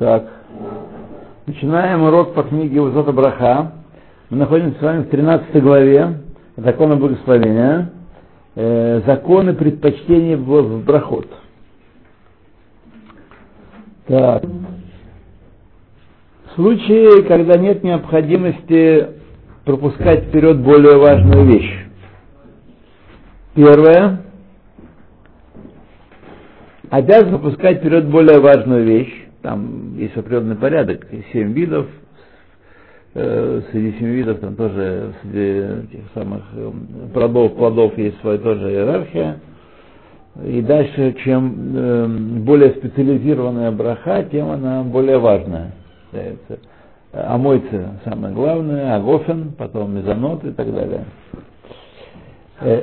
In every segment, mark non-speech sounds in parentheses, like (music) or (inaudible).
Так. Начинаем урок по книге Узота Браха. Мы находимся с вами в 13 главе Закона Благословения. Э, законы предпочтения в, в брахот. Так. В случае, когда нет необходимости пропускать вперед более важную вещь. Первое. Обязан пропускать вперед более важную вещь. Там есть определенный порядок. Семь видов. Э, среди семи видов там тоже среди тех самых э, плодов, плодов есть своя тоже иерархия. И дальше, чем э, более специализированная браха, тем она более важная. Амойцы самое главное, агофен, потом мезонот и так далее. Э,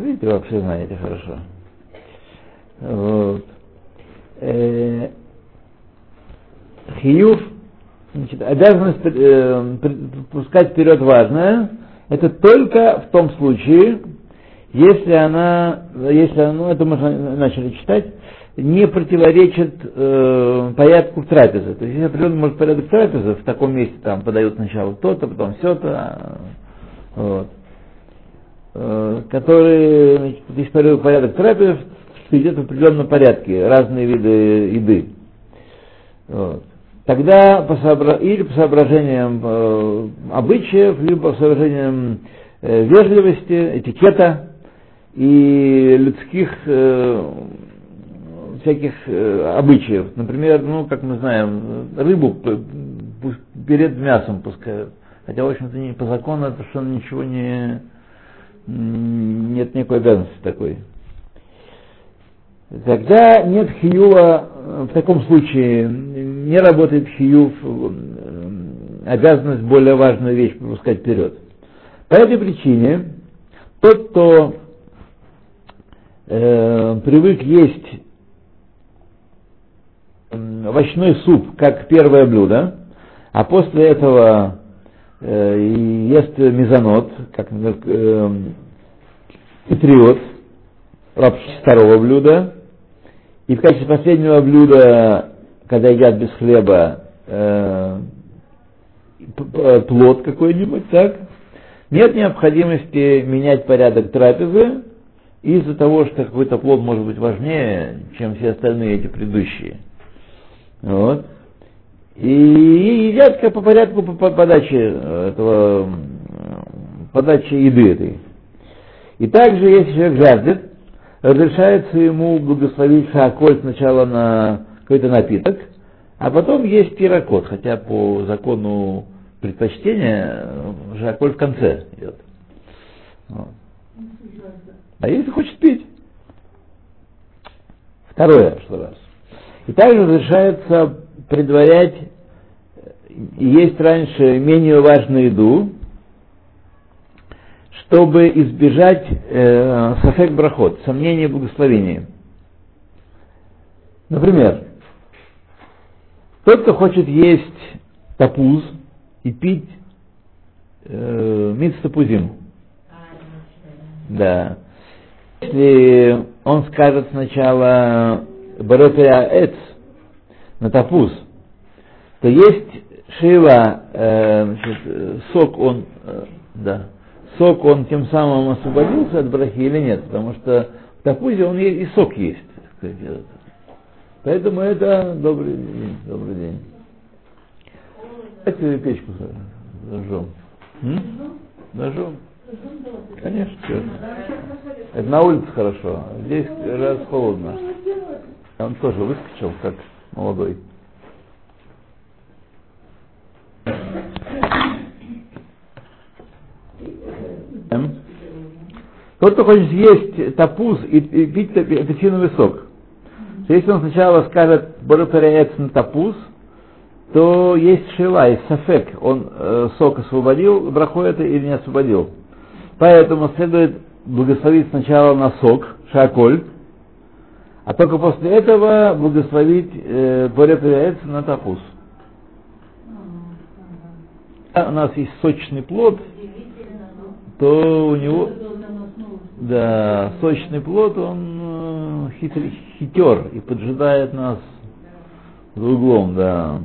Видите, вы вообще знаете хорошо. Вот. Э, хиюв, значит, обязанность э, пускать вперед важное, это только в том случае, если она, если она, ну это мы начали читать, не противоречит э, порядку трапезы. То есть если определенный может порядок трапезы, в таком месте там подают сначала то-то, потом все-то, вот, э, который, значит, есть порядок трапезы, идет в определенном порядке, разные виды еды. Вот. Тогда по сообра... или по соображениям э, обычаев, либо по соображениям э, вежливости, этикета и людских э, всяких э, обычаев. Например, ну, как мы знаем, рыбу перед мясом пускают. Хотя, в общем-то, не по закону это что ничего не... Нет никакой обязанности такой. Когда нет хиюва, в таком случае не работает хиюв, обязанность более важную вещь пропускать вперед. По этой причине тот, кто э, привык есть овощной суп как первое блюдо, а после этого э, ест мезонот, как э, патриот, второго блюда, и в качестве последнего блюда, когда едят без хлеба, э, плод какой-нибудь, так, нет необходимости менять порядок трапезы из-за того, что какой-то плод может быть важнее, чем все остальные эти предыдущие. Вот. И едят как по порядку по подаче этого подачи еды этой. И также, если человек жаждет, разрешается ему благословить шаколь сначала на какой-то напиток, а потом есть пирокот, хотя по закону предпочтения шаколь в конце идет. А если хочет пить? Второе, что раз. И также разрешается предварять есть раньше менее важную еду, чтобы избежать э, сафек брахот, сомнения благословения. Например, тот, кто хочет есть тапуз и пить э, миц тапузим. Да. Если он скажет сначала Баротая Эц на тапуз, то есть шива, э, значит, сок он, э, да, сок он тем самым освободился от брахи или нет, потому что в тапузе он и сок есть. Поэтому это добрый день, добрый день. Давайте печку зажжем. Зажжем? Конечно. Это на улице хорошо, здесь раз холодно. Он тоже выскочил, как молодой. Тот, кто хочет съесть тапуз и, и пить апельсиновый сок, если он сначала скажет боротаряец на тапуз, то есть шила, есть сафек, он э, сок освободил, браху это или не освободил. Поэтому следует благословить сначала на сок, шаколь, а только после этого благословить э, боротаряец на тапуз. У нас есть сочный плод, то у него да, сочный плод, он э, хитрый, хитер и поджидает нас за углом, да.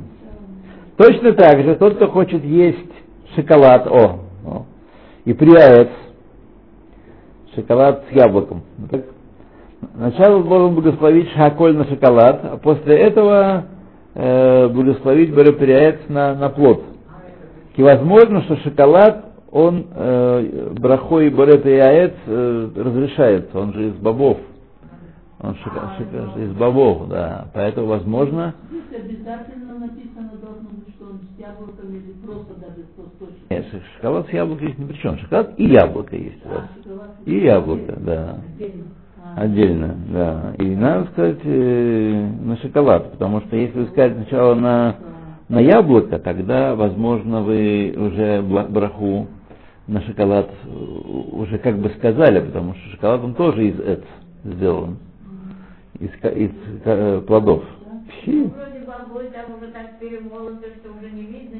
Точно так же тот, кто хочет есть шоколад, о, о и приаец, шоколад с яблоком. Так, сначала должен благословить шаколь на шоколад, а после этого э, благословить бараприаец на, на плод. И возможно, что шоколад, он э, брахой и барет и яец э, разрешается, он же из бобов. Он шика, шика, из бобов, да. Поэтому возможно. Здесь обязательно написано должно быть, что он с яблоками или просто даже просто Нет, шоколад с яблоком есть ни при чем. Шоколад и яблоко есть. А, Да. И яблоко, да. отдельно. А, Отдельно, да. И надо сказать э, на шоколад, потому что если скажете сначала на, на яблоко, тогда, возможно, вы уже браху на шоколад э, уже как бы сказали, потому что шоколад он тоже из эц сделан, из, из э, плодов. Видно.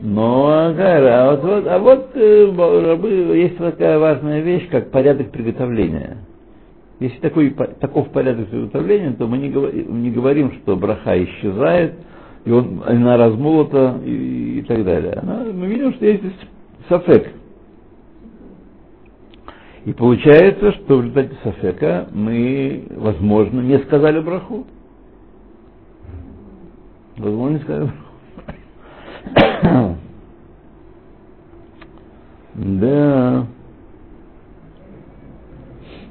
Ну, ага, а вот, вот, а вот э, рабы, есть такая важная вещь, как порядок приготовления. Если такой, таков порядок приготовления, то мы не, не говорим, что браха исчезает, и он, она размолота и, и так далее. Она- мы видим, что есть сафек. И получается, что в результате сафека мы, возможно, не сказали браху. Возможно, не сказали браху. (coughs) Да.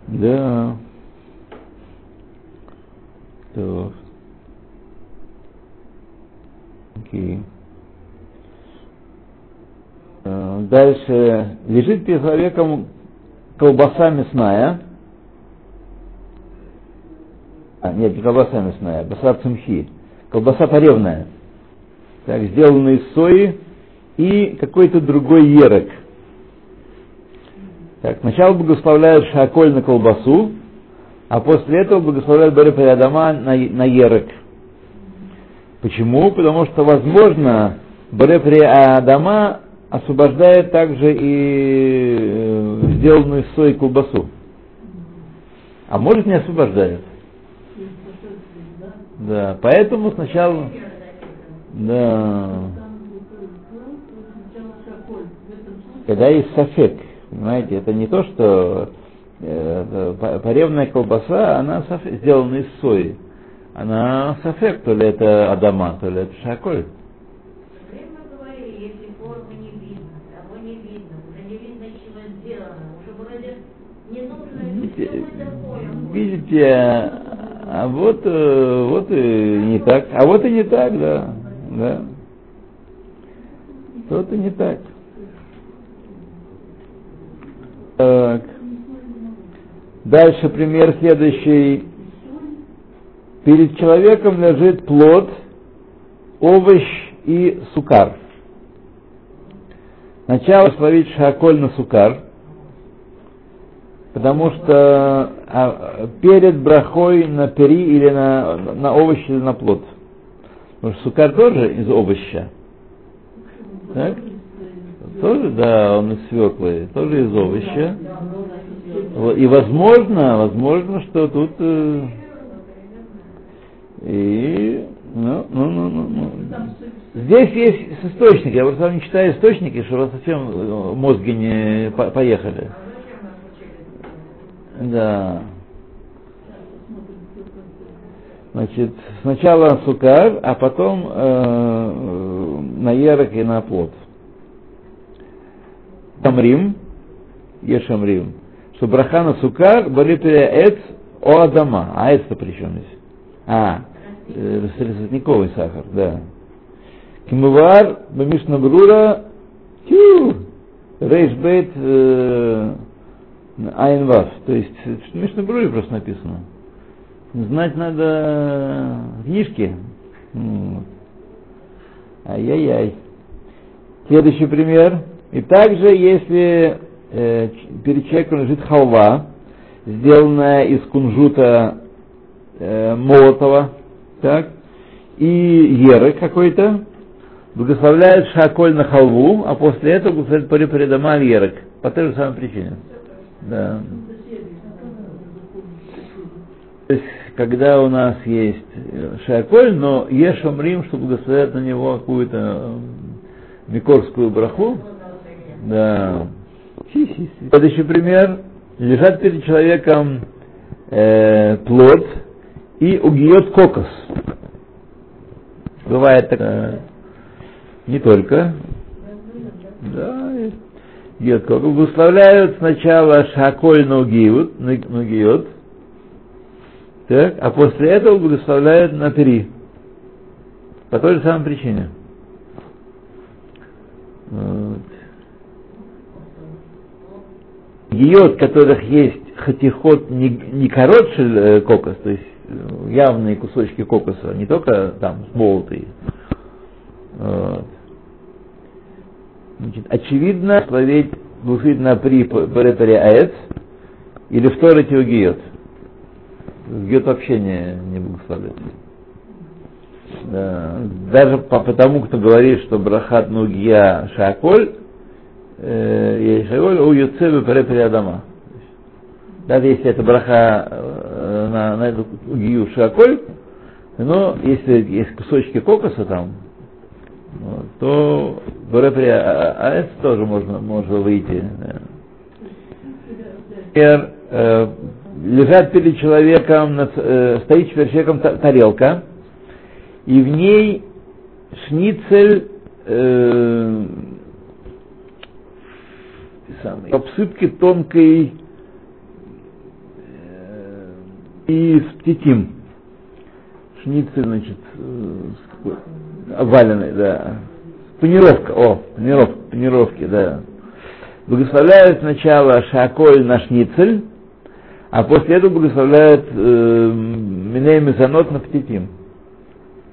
Да. Так. Окей. Э, Дальше. Лежит перед человеком колбаса мясная. А, нет, не колбаса мясная, колбаса цимхи. Колбаса поревная. Так, сделанная из сои и какой-то другой ерок. Так, сначала благословляют шаколь на колбасу, а после этого благословляют Баре Адама на, на ерок. Почему? Потому что, возможно, Баре Адама освобождает также и э, сделанную из сои колбасу. А может не освобождает. Да, поэтому сначала... Да. Когда есть сафек, понимаете, это не то, что э, поревная колбаса, она саф- сделана из сои. Она сафек, то ли это адама, то ли это шаколь. Время говорили, если формы не видно, того не видно, уже не видно, из чего сделано, уже вроде не нужно, Видите, а вот, э, вот и не так, а вот и не так, да, да. Вот и не так. Так. Дальше пример следующий. Перед человеком лежит плод, овощ и сукар. Сначала словить шаколь на сукар, потому что а, перед брахой на пери или на, на овощи или на плод. Потому что сукар тоже из овоща. Так? Тоже, да, он из свеклы, тоже из овоща. Во- И возможно, возможно, что тут э, и ну, ну, ну, ну, ну. Здесь есть источники, я просто не читаю источники, чтобы совсем э, мозги не по- поехали. Да. Значит, сначала сукар, а потом э, на ерок и на плод. Тамрим, ешамрим, что браха на сукар, барипере эц о адама. А эц-то при чем здесь? А, э, тростниковый сахар, да. Кимувар, бамишна брура, тю, рейшбейт, э, айнвав. То есть, в Мишна Бруре просто написано. Знать надо книжки. Ай-яй-яй. Следующий пример. И также, если э, перед человеком лежит халва, сделанная из кунжута э, молотого, так, и еры какой-то, благословляют шаколь на халву, а после этого благословляют пари передама аль ерок. По той же самой причине. Да. То есть, когда у нас есть шаколь, но ешь омрим, чтобы благословят на него какую-то микорскую браху. Да. Следующий пример. Лежат перед человеком э, плод и угиет кокос. Бывает так, э, не только. Да, гиет кокос. Благословляют сначала шаколь нугиют, нугиют, так, а после этого благословляют на три. По той же самой причине. Вот. Гиот, которых есть хатихот не, не коротше кокос, то есть явные кусочки кокоса, не только там смолотые. Вот. Значит, очевидно, благословить на при парепаре аэц или в Торе гиот. Гиот вообще не, не благословляется. Да. Даже по, по тому, кто говорит, что брахат нугия шаколь, э, шаколь у юцебе парепаре адама. Даже если это браха э, на, на эту гию шаколь, но если есть кусочки кокоса там, то Борепри АЭС тоже можно, можно выйти. Например, э, лежат перед человеком, э, стоит перед человеком тарелка, и в ней шницель э, самый, обсыпки тонкой э, и с птитим. Шницель, значит, э, оваленный, да. Панировка, о, панировка, панировки, да. Благословляют сначала шаколь на шницель, а после этого благословляют э, Миней Мезонот на птитим.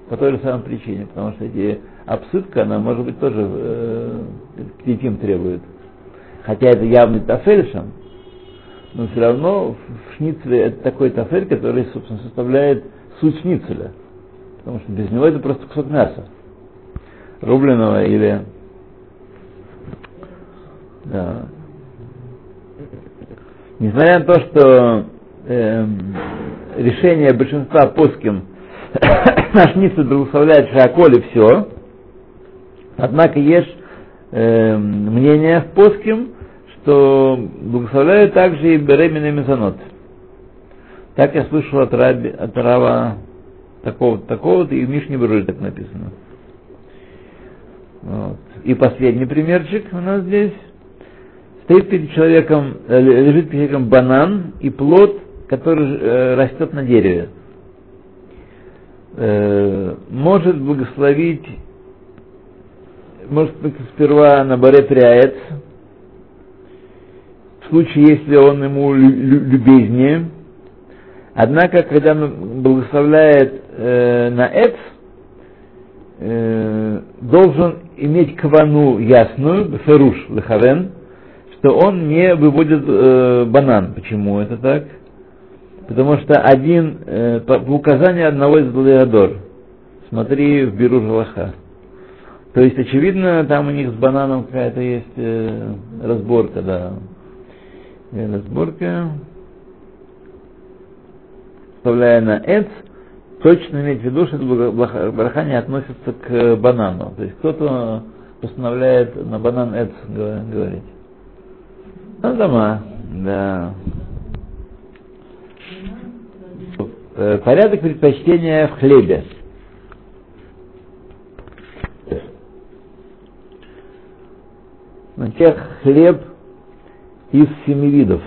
По той же самой причине, потому что эти обсыпка, она может быть тоже э, птитим требует. Хотя это явный тафельшем, но все равно в шницеле это такой тафель, который, собственно, составляет суть шницеля. Потому что без него это просто кусок мяса. Рубленого или... Да. Несмотря на то, что э, решение большинства поским (coughs) наш Ницу благословляет Шаколь и все, однако есть э, мнение в поским, что благословляют также и беременный мезонот. Так я слышал от, раби, от Рава такого-то, такого-то, и в Мишне Брури так написано. Вот. И последний примерчик у нас здесь. Стоит перед человеком, э, лежит перед человеком банан и плод, который э, растет на дереве. Э, может благословить, может быть, сперва на баре приаец, в случае, если он ему любезнее. Однако, когда он благословляет э, на эц, э, должен иметь квану ясную, феруш лехавен, что он не выводит э, банан. Почему это так? Потому что один, э, по, по указанию одного из Бладеадор, смотри в Беру Жалаха. То есть, очевидно, там у них с бананом какая-то есть э, разборка, да. Разборка. Вставляя на эц, точно иметь в виду, что это браха не относится к банану. То есть кто-то постановляет на банан эц говорить. Дома, да. Э, порядок предпочтения в хлебе. Значит, хлеб из семи видов.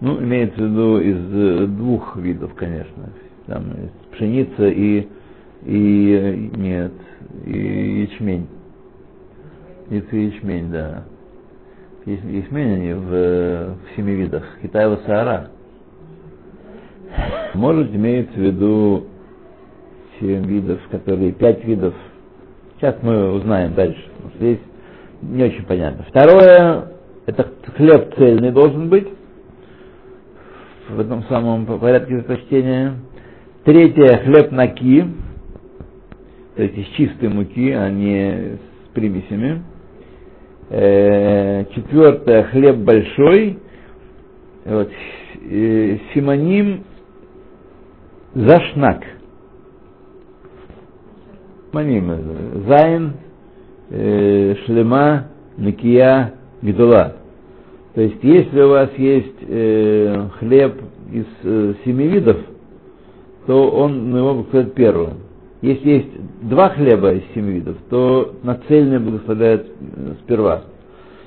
Ну, имеется в виду из э, двух видов, конечно. Там пшеница и, и нет, и ячмень. И ячмень, да. Ячмень они в, в семи видах. Китаева Саара. Может, имеется в виду семь видов, которые, пять видов. Сейчас мы узнаем дальше. Здесь не очень понятно. Второе, это хлеб цельный должен быть в этом самом порядке предпочтения. Третье, хлеб наки, то есть из чистой муки, а не с примесями. Э, четвертое, хлеб большой. Вот, э, симоним Зашнак. Маним. Зайн, э, шлема, накия, гдула. То есть, если у вас есть э, хлеб из э, семи видов, то он на его благословляет первым. Если есть два хлеба из семи видов, то на цельный благословляет э, сперва.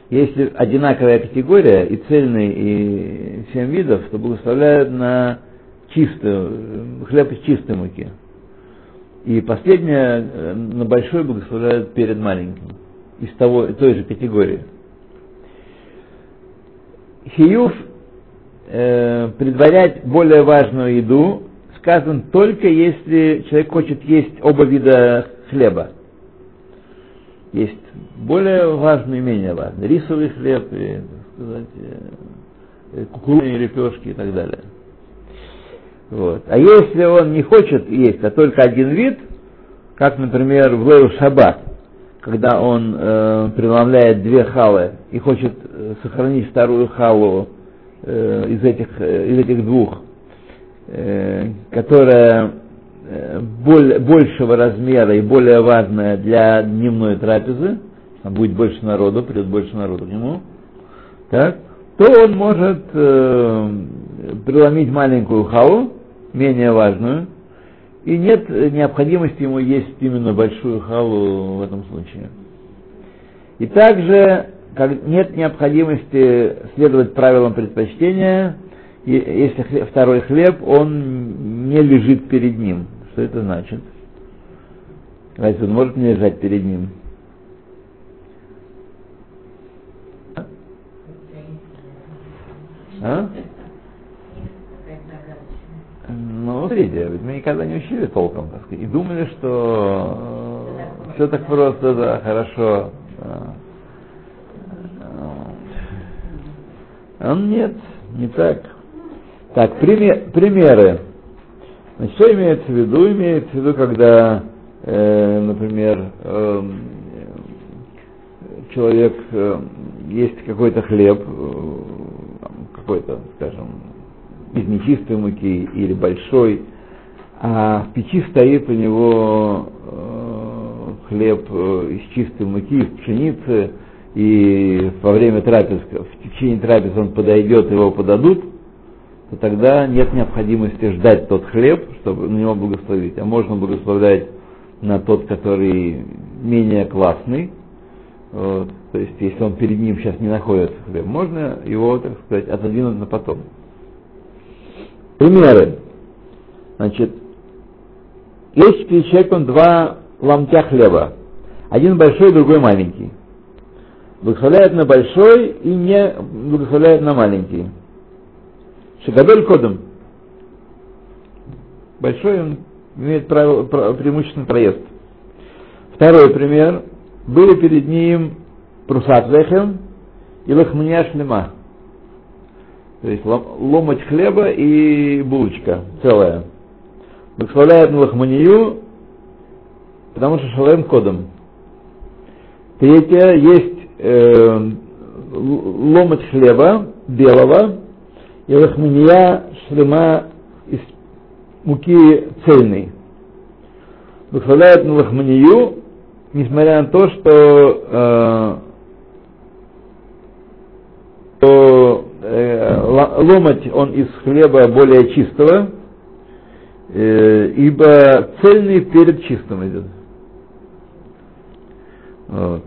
Если одинаковая категория, и цельный, и семь видов, то благословляют на чистую, э, хлеб из чистой муки. И последнее э, на большой благословляют перед маленьким, из того, той же категории. Хиюф э, предварять более важную еду сказан только если человек хочет есть оба вида хлеба. Есть более важный и менее важный. Рисовый хлеб, и, так сказать, э, кукурузные лепешки и так далее. Вот. А если он не хочет есть, а только один вид, как, например, в Лейл Шаббат, когда он э, преломляет две халы и хочет э, сохранить вторую халу э, из, этих, э, из этих двух, э, которая э, боль, большего размера и более важная для дневной трапезы, там будет больше народу, придет больше народу к нему, так, то он может э, преломить маленькую халу, менее важную, и нет необходимости ему есть именно большую халу в этом случае. И также как нет необходимости следовать правилам предпочтения, если хлеб, второй хлеб, он не лежит перед ним. Что это значит? Разве он может не лежать перед ним? А? Ну, смотрите, ведь мы никогда не учили толком, так сказать, и думали, что э, все так просто, да, хорошо. Да. А нет, не так. Так, пример, примеры. Значит, что имеется в виду? Имеется в виду, когда, э, например, э, человек э, есть какой-то хлеб, э, какой-то, скажем, из нечистой муки или большой, а в печи стоит у него э, хлеб э, из чистой муки, из пшеницы, и во время трапез, в течение трапез он подойдет, его подадут, то тогда нет необходимости ждать тот хлеб, чтобы на него благословить, а можно благословлять на тот, который менее классный, вот. то есть если он перед ним сейчас не находится хлеб, можно его, так сказать, отодвинуть на потом. Примеры. Значит, есть перед человеком два ломтя хлеба. Один большой, другой маленький. Благословляет на большой и не благословляет на маленький. Шагадоль кодом. Большой он имеет право, преимущественный проезд. Второй пример. Были перед ним прусат лехем и лахмания шлема. То есть ломать хлеба и булочка целая. Благословляет на лахманию, потому что шалем кодом. Третье, есть э, ломать хлеба белого и лахмания шлема из муки цельной. Благословляет на лахманию, несмотря на то, что, э, что э, ломать он из хлеба более чистого, э, ибо цельный перед чистым идет. Вот.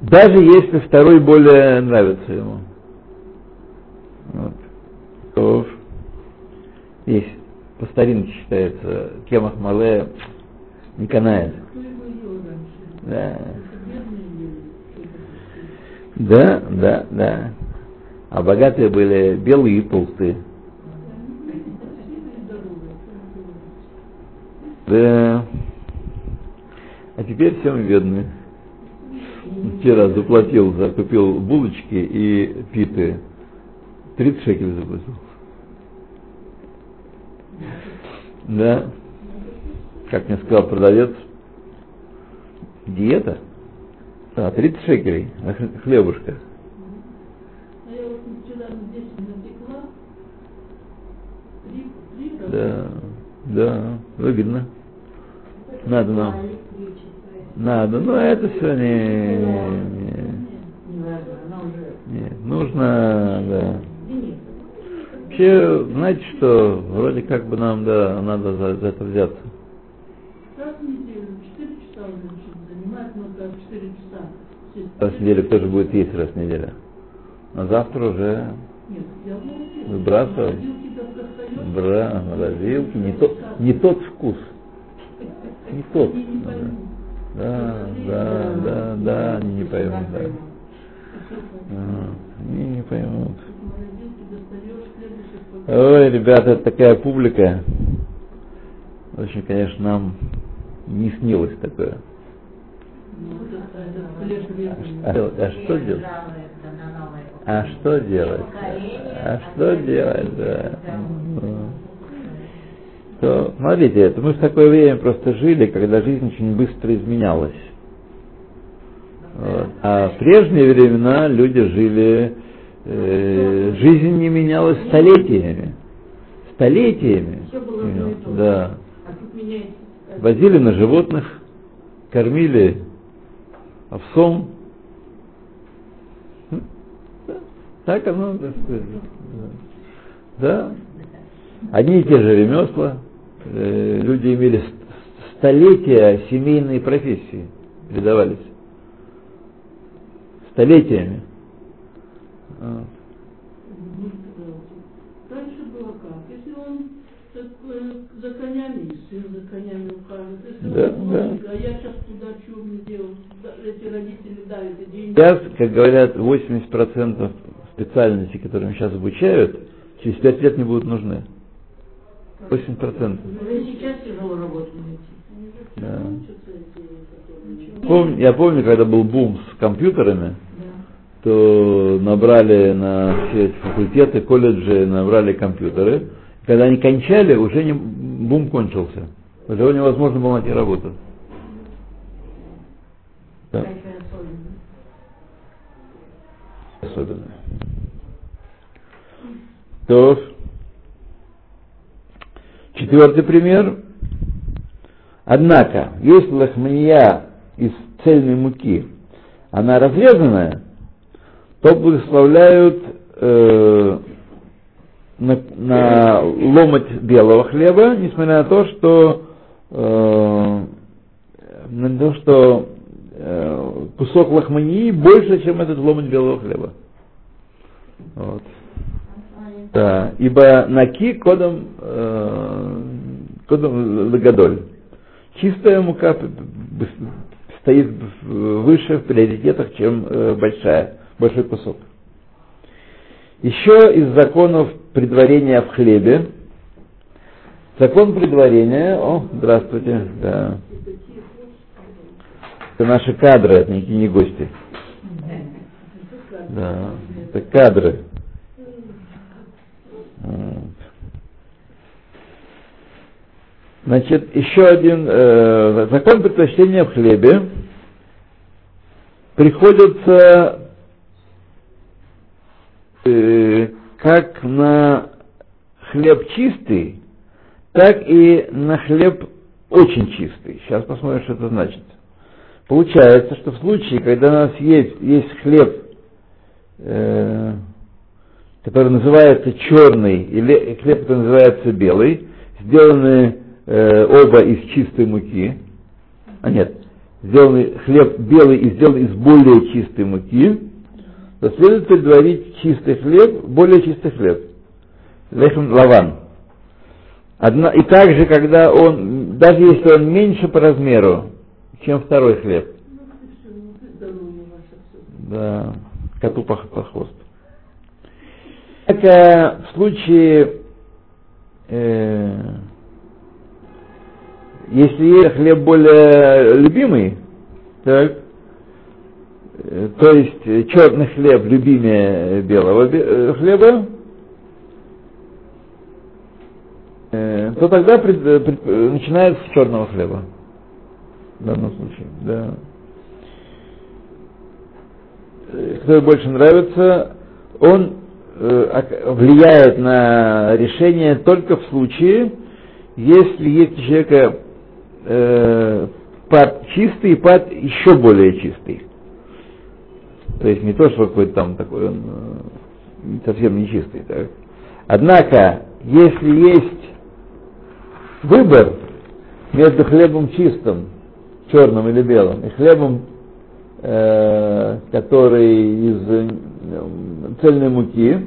Даже если второй более нравится ему. Вот. Есть по старинке считается кемах мале не канает. Да. Да, да, да. А богатые были белые и толстые. Да. А теперь всем бедные. Вчера заплатил, закупил булочки и питы. 30 шекелей заплатил. Да. Как мне сказал продавец, диета. А, 30 шекелей, хлебушка. А напекла три Да, да, выгодно. Надо нам. Надо, но это все не, не, Не важно, она уже... не- нужно, да. Вообще, знаете что, вроде как бы нам, да, надо за, за это взяться. Раз в неделю, 4 часа уже занимает, ну как 4 часа. Раз в неделю кто же будет есть раз в неделю? А завтра уже Нет, достаешь, бра, морозилки, не, то, не тот вкус. (laughs) Не тот. не. Да, да, да, да, они не поймут, да. А, Они не поймут. Ой, ребята, это такая публика. Очень, конечно, нам не снилось такое. Ну. А, а что делать? А что делать? А что делать, да. То, смотрите, это мы в такое время просто жили, когда жизнь очень быстро изменялась. Вот. А в прежние времена люди жили, э, жизнь не менялась столетиями. Столетиями. Да. А. Возили на животных, кормили овсом. Так оно, да. Да. Одни и те же ремесла. Э, Люди имели ст- столетия семейной профессии, передавались. Столетиями. А. Раньше было как? Если он так, э, за конями, сын за конями ухаживает, если Да, он да. а я сейчас туда что мне делать? Да, Эти родители, да, это деньги. Сейчас, как говорят, 80% специальностей, которыми сейчас обучают, через 5 лет не будут нужны. 80%. Уже сейчас тяжело работать найти. Да. Учатся эти, которые- Пом- я помню, когда был бум с компьютерами, то набрали на все эти факультеты, колледжи, набрали компьютеры. Когда они кончали, уже не, бум кончился. Уже невозможно было найти работу. Да, особенно. То, четвертый пример. Однако, если лохмания из цельной муки, она разрезанная, то благословляют э, на, на ломоть белого хлеба, несмотря на то, что э, на то, что э, кусок лохмании больше, чем этот ломоть белого хлеба. Вот. Да, ибо наки кодом, э, кодом лагодоль. Чистая мука стоит выше в приоритетах, чем э, большая, большой кусок. Еще из законов предварения в хлебе. Закон предварения, о, здравствуйте, да. Это наши кадры, это никакие не гости. Да, это кадры. Вот. Значит, еще один э, закон предпочтения в хлебе приходится э, как на хлеб чистый, так и на хлеб очень чистый. Сейчас посмотрим, что это значит. Получается, что в случае, когда у нас есть, есть хлеб, э, который называется черный, или хлеб, который называется белый, сделанный э, оба из чистой муки, а нет, сделанный хлеб белый и сделан из более чистой муки, то следует предварить чистый хлеб, более чистый хлеб. Лехем лаван. Одна, и также, когда он, даже если он меньше по размеру, чем второй хлеб, да, коту по, по хвост. Однако в случае, э, если есть хлеб более любимый, так, э, то есть э, черный хлеб любимее белого бе- э, хлеба, то тогда пред- пред- начинается с черного хлеба. В данном случае, да. Кто больше нравится, он влияет на решение только в случае, если есть у человека э, пад чистый и пад еще более чистый. То есть не то, что какой-то там такой он э, совсем не чистый. Так. Однако, если есть выбор между хлебом чистым, черным или белым, и хлебом, э, который из э, цельной муки,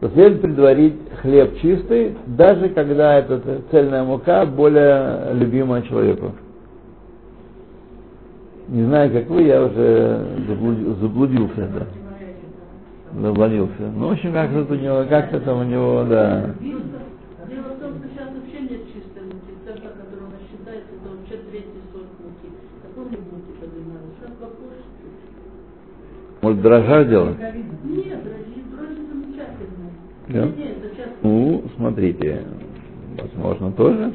то следует предварить хлеб чистый, даже когда эта цельная мука более любимая человеку. Не знаю, как вы, я уже заблуди- заблудился, да. Заблудился. Ну, в общем, как-то у него, как-то там у него, да. Может, дрожжа дело? Да? Ну, смотрите, возможно, тоже.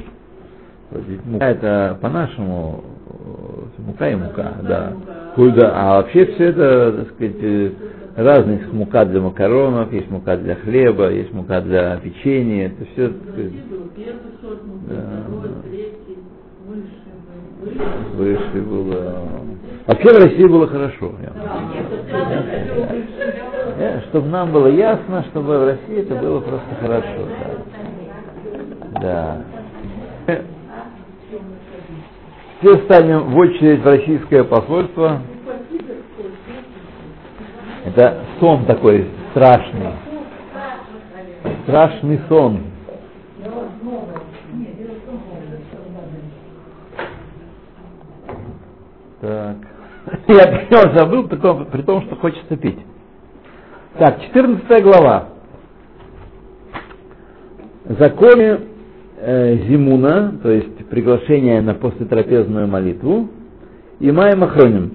Мука это по-нашему э, мука и мука, да. Куда? А вообще все это, так сказать, э, разные. Есть мука для макаронов, есть мука для хлеба, есть мука для печенья. Это все, так сказать, Да. выше был. Выше. выше было. Вообще в России было хорошо. Чтобы нам было ясно, чтобы в России это было просто хорошо. Да. да. Все станем в очередь в российское посольство. Это сон такой страшный. Страшный сон. Так. (laughs) Я прям забыл, при том, что хочется пить. Так, 14 глава. Законы э, Зимуна, то есть приглашение на послетрапезную молитву, и Маем Охроним.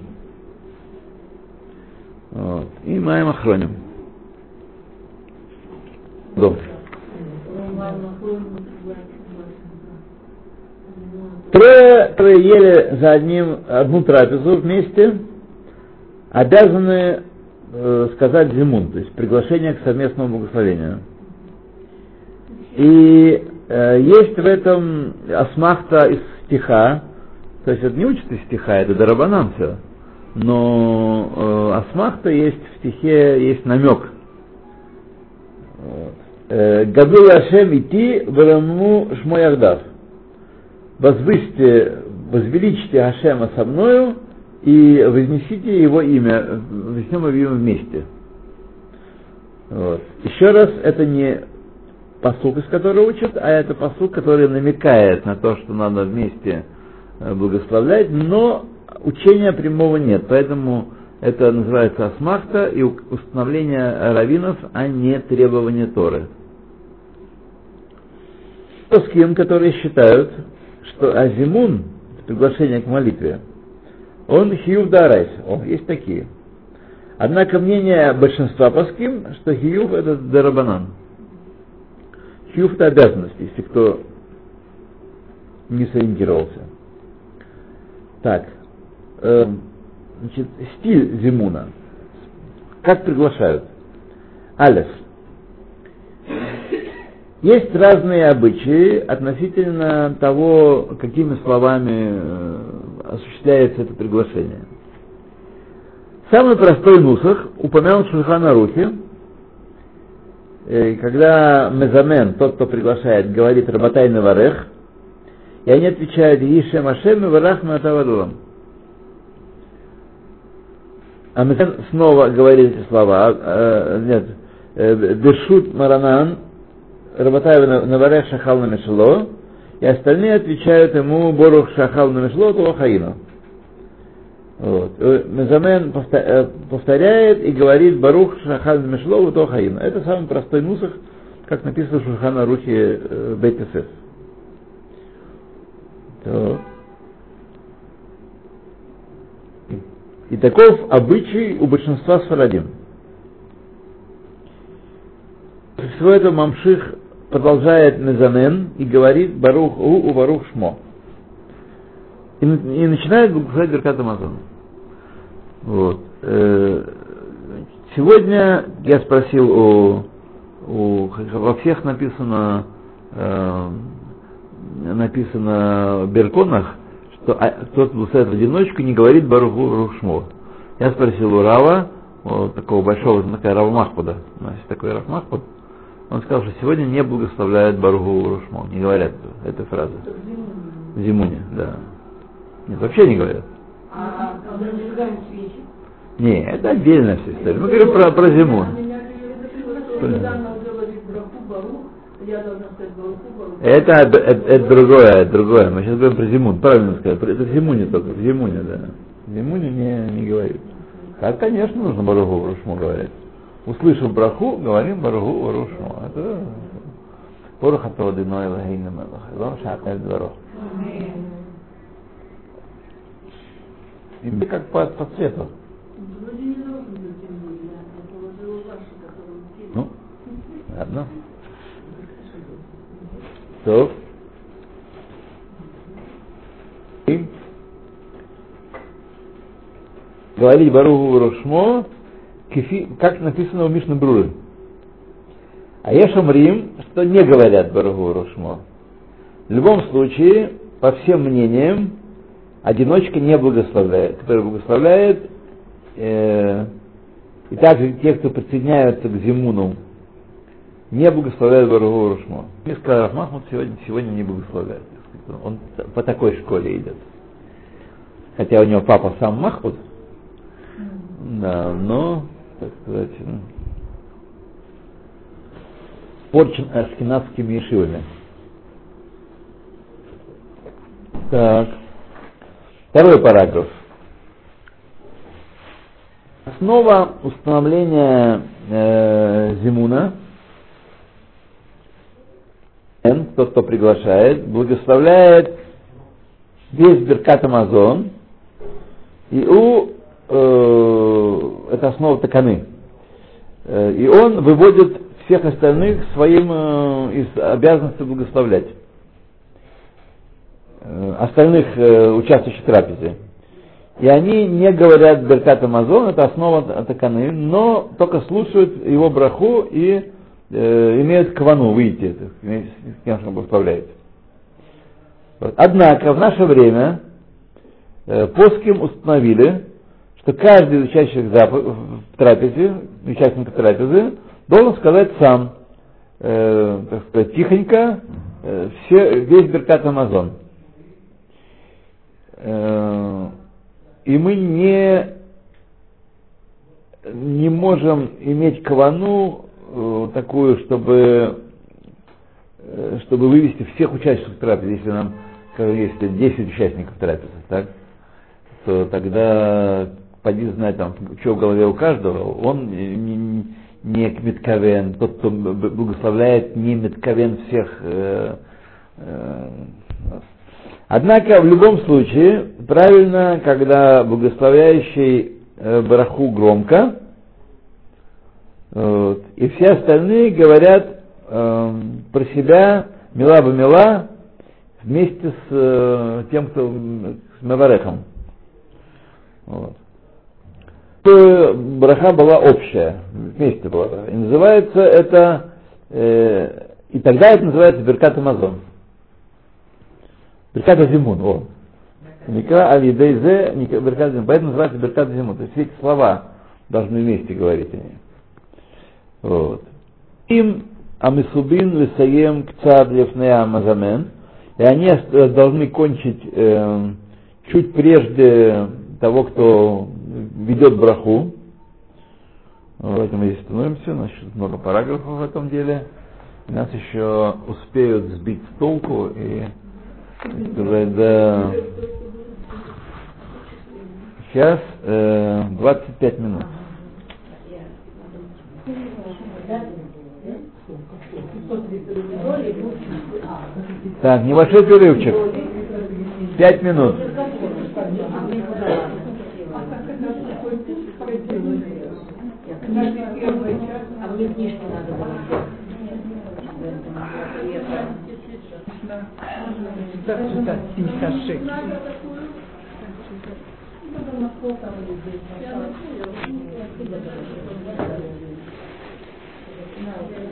Вот. И Маем Охроним. Дом. Трое, которые ели за одним, одну трапезу вместе, обязаны э, сказать зимун, то есть приглашение к совместному благословению. И э, есть в этом асмахта из стиха, то есть это не учится из стиха, это дарабанан все, но э, асмахта есть в стихе, есть намек. Э, Гадул Ашем идти Бараму Шмояхдав. Возвысьте, возвеличьте Ашема со мною и вознесите его имя, вознесем его имя вместе. Вот. Еще раз, это не посук, из которого учат, а это посук, который намекает на то, что надо вместе э, благословлять, но учения прямого нет, поэтому это называется асмахта и установление раввинов, а не требование Торы. Тоским, которые считают, что Азимун, приглашение к молитве, он хиюв дарайс, о, есть такие. Однако мнение большинства паским, что хиюв это дарабанан. Хиюв это обязанность, если кто не сориентировался. Так, э, значит, стиль Зимуна. Как приглашают? Алеф. Есть разные обычаи относительно того, какими словами э, осуществляется это приглашение. Самый простой нусах упомянут в Шульхана Рухе, э, когда Мезамен, тот, кто приглашает, говорит Рабатай Наварех, и они отвечают Ишем Ашем и Варах Матавадулам. А Мезамен снова говорит эти слова, э, нет, э, Бершут Маранан, Рабатаева Наварех Шахал Намешло, и остальные отвечают ему Борух Шахал Намешло Туахаину. Вот. Мезамен повторяет и говорит Барух Шахал Намешло Туахаину. Это самый простой нусах, как написано в Шухана Рухе Бейтесес. И таков обычай у большинства сфарадим. Всего этого Мамших продолжает Мезамен и говорит Барух У у Барух Шмо. И, и начинает благословлять Беркат Амазон. Вот. Сегодня я спросил у у, во всех написано, э, написано в Берконах, что а, тот, кто стоит в одиночку, не говорит Баруху Рушмо. Я спросил у Рава, вот такого большого, такая Рава Махпуда, у нас есть такой Рав Махпуд, он сказал, что сегодня не благословляют Баруху Рушмо, не говорят эту фразу. В Зимуне, да. Нет, вообще не говорят. А когда мы зажигаем свечи? Не, это отдельная вся история. Мы говорим про, про Барух. Это, это, это другое, это другое. Мы сейчас говорим про Зимун, правильно сказать. Это в Зимуне только, в Зимуне, да. В Зимуне не, не говорит. Как, конечно, нужно Баруху Рушму говорить. Услышав браху, говорим Баруху Рушму. Это Поруха Тавадиной Лагейна Мелах. Лом Шатнель Дворо. И как по, по цвету. Ну, ладно. То. Говорить Баруху Рошмо, кефи- как написано у Мишны Бруры. А Ешамрим, что не говорят Баруху Рошмо. В любом случае, по всем мнениям, одиночка не благословляет. Который благословляет, э, и также те, кто присоединяются к Зимуну, не благословляют Баруху Рушмо. Мне сказал, Раф Махмуд сегодня, сегодня не благословляет. Он по такой школе идет. Хотя у него папа сам Махмуд, да, но, так сказать, порчен аскинадскими ешивами. Так. Второй параграф. Основа установления э, Зимуна, тот, кто приглашает, благословляет весь Беркат Амазон, и у, э, это основа Таканы, э, и он выводит всех остальных своим э, из обязанности благословлять э, остальных участвующих в трапезе. И они не говорят Беркат Амазон, это основа Таканы, но только слушают его браху и э, имеют квану выйти, с кем что благословляет. Вот. Однако в наше время э, Поским установили, что каждый из участников в трапезе, участник трапезы, должен сказать сам, э, так сказать, тихонько, э, все, весь Беркат Амазон. Э, и мы не, не можем иметь кавану э, такую, чтобы, э, чтобы вывести всех участников трапезы, если нам, если 10 участников трапезы, так, то тогда поди знать, там, что в голове у каждого, он не, не, не метковен, тот, кто благословляет, не метковен всех э, э, Однако в любом случае правильно, когда благословляющий э, бараху громко, вот, и все остальные говорят э, про себя мила бы мила вместе с э, тем, кто с Маварехом. Вот. Браха была общая, вместе была. И называется это, э, и тогда это называется Беркат Амазон. Беркат Зимун, о. Ника Алидейзе, Беркат Зимун. Поэтому называется Беркат Зимун. То есть все эти слова должны вместе говорить они. Вот. Им Амисубин Лисаем Кцад Лефнея Мазамен. И они должны кончить э, чуть прежде того, кто ведет браху. Вот, мы здесь становимся, значит, много параграфов в этом деле. Нас еще успеют сбить с толку и сказать, да. Сейчас э, 25 минут. Так, небольшой перерывчик. Пять минут. А мне книжку надо было. Так, читать 56. Я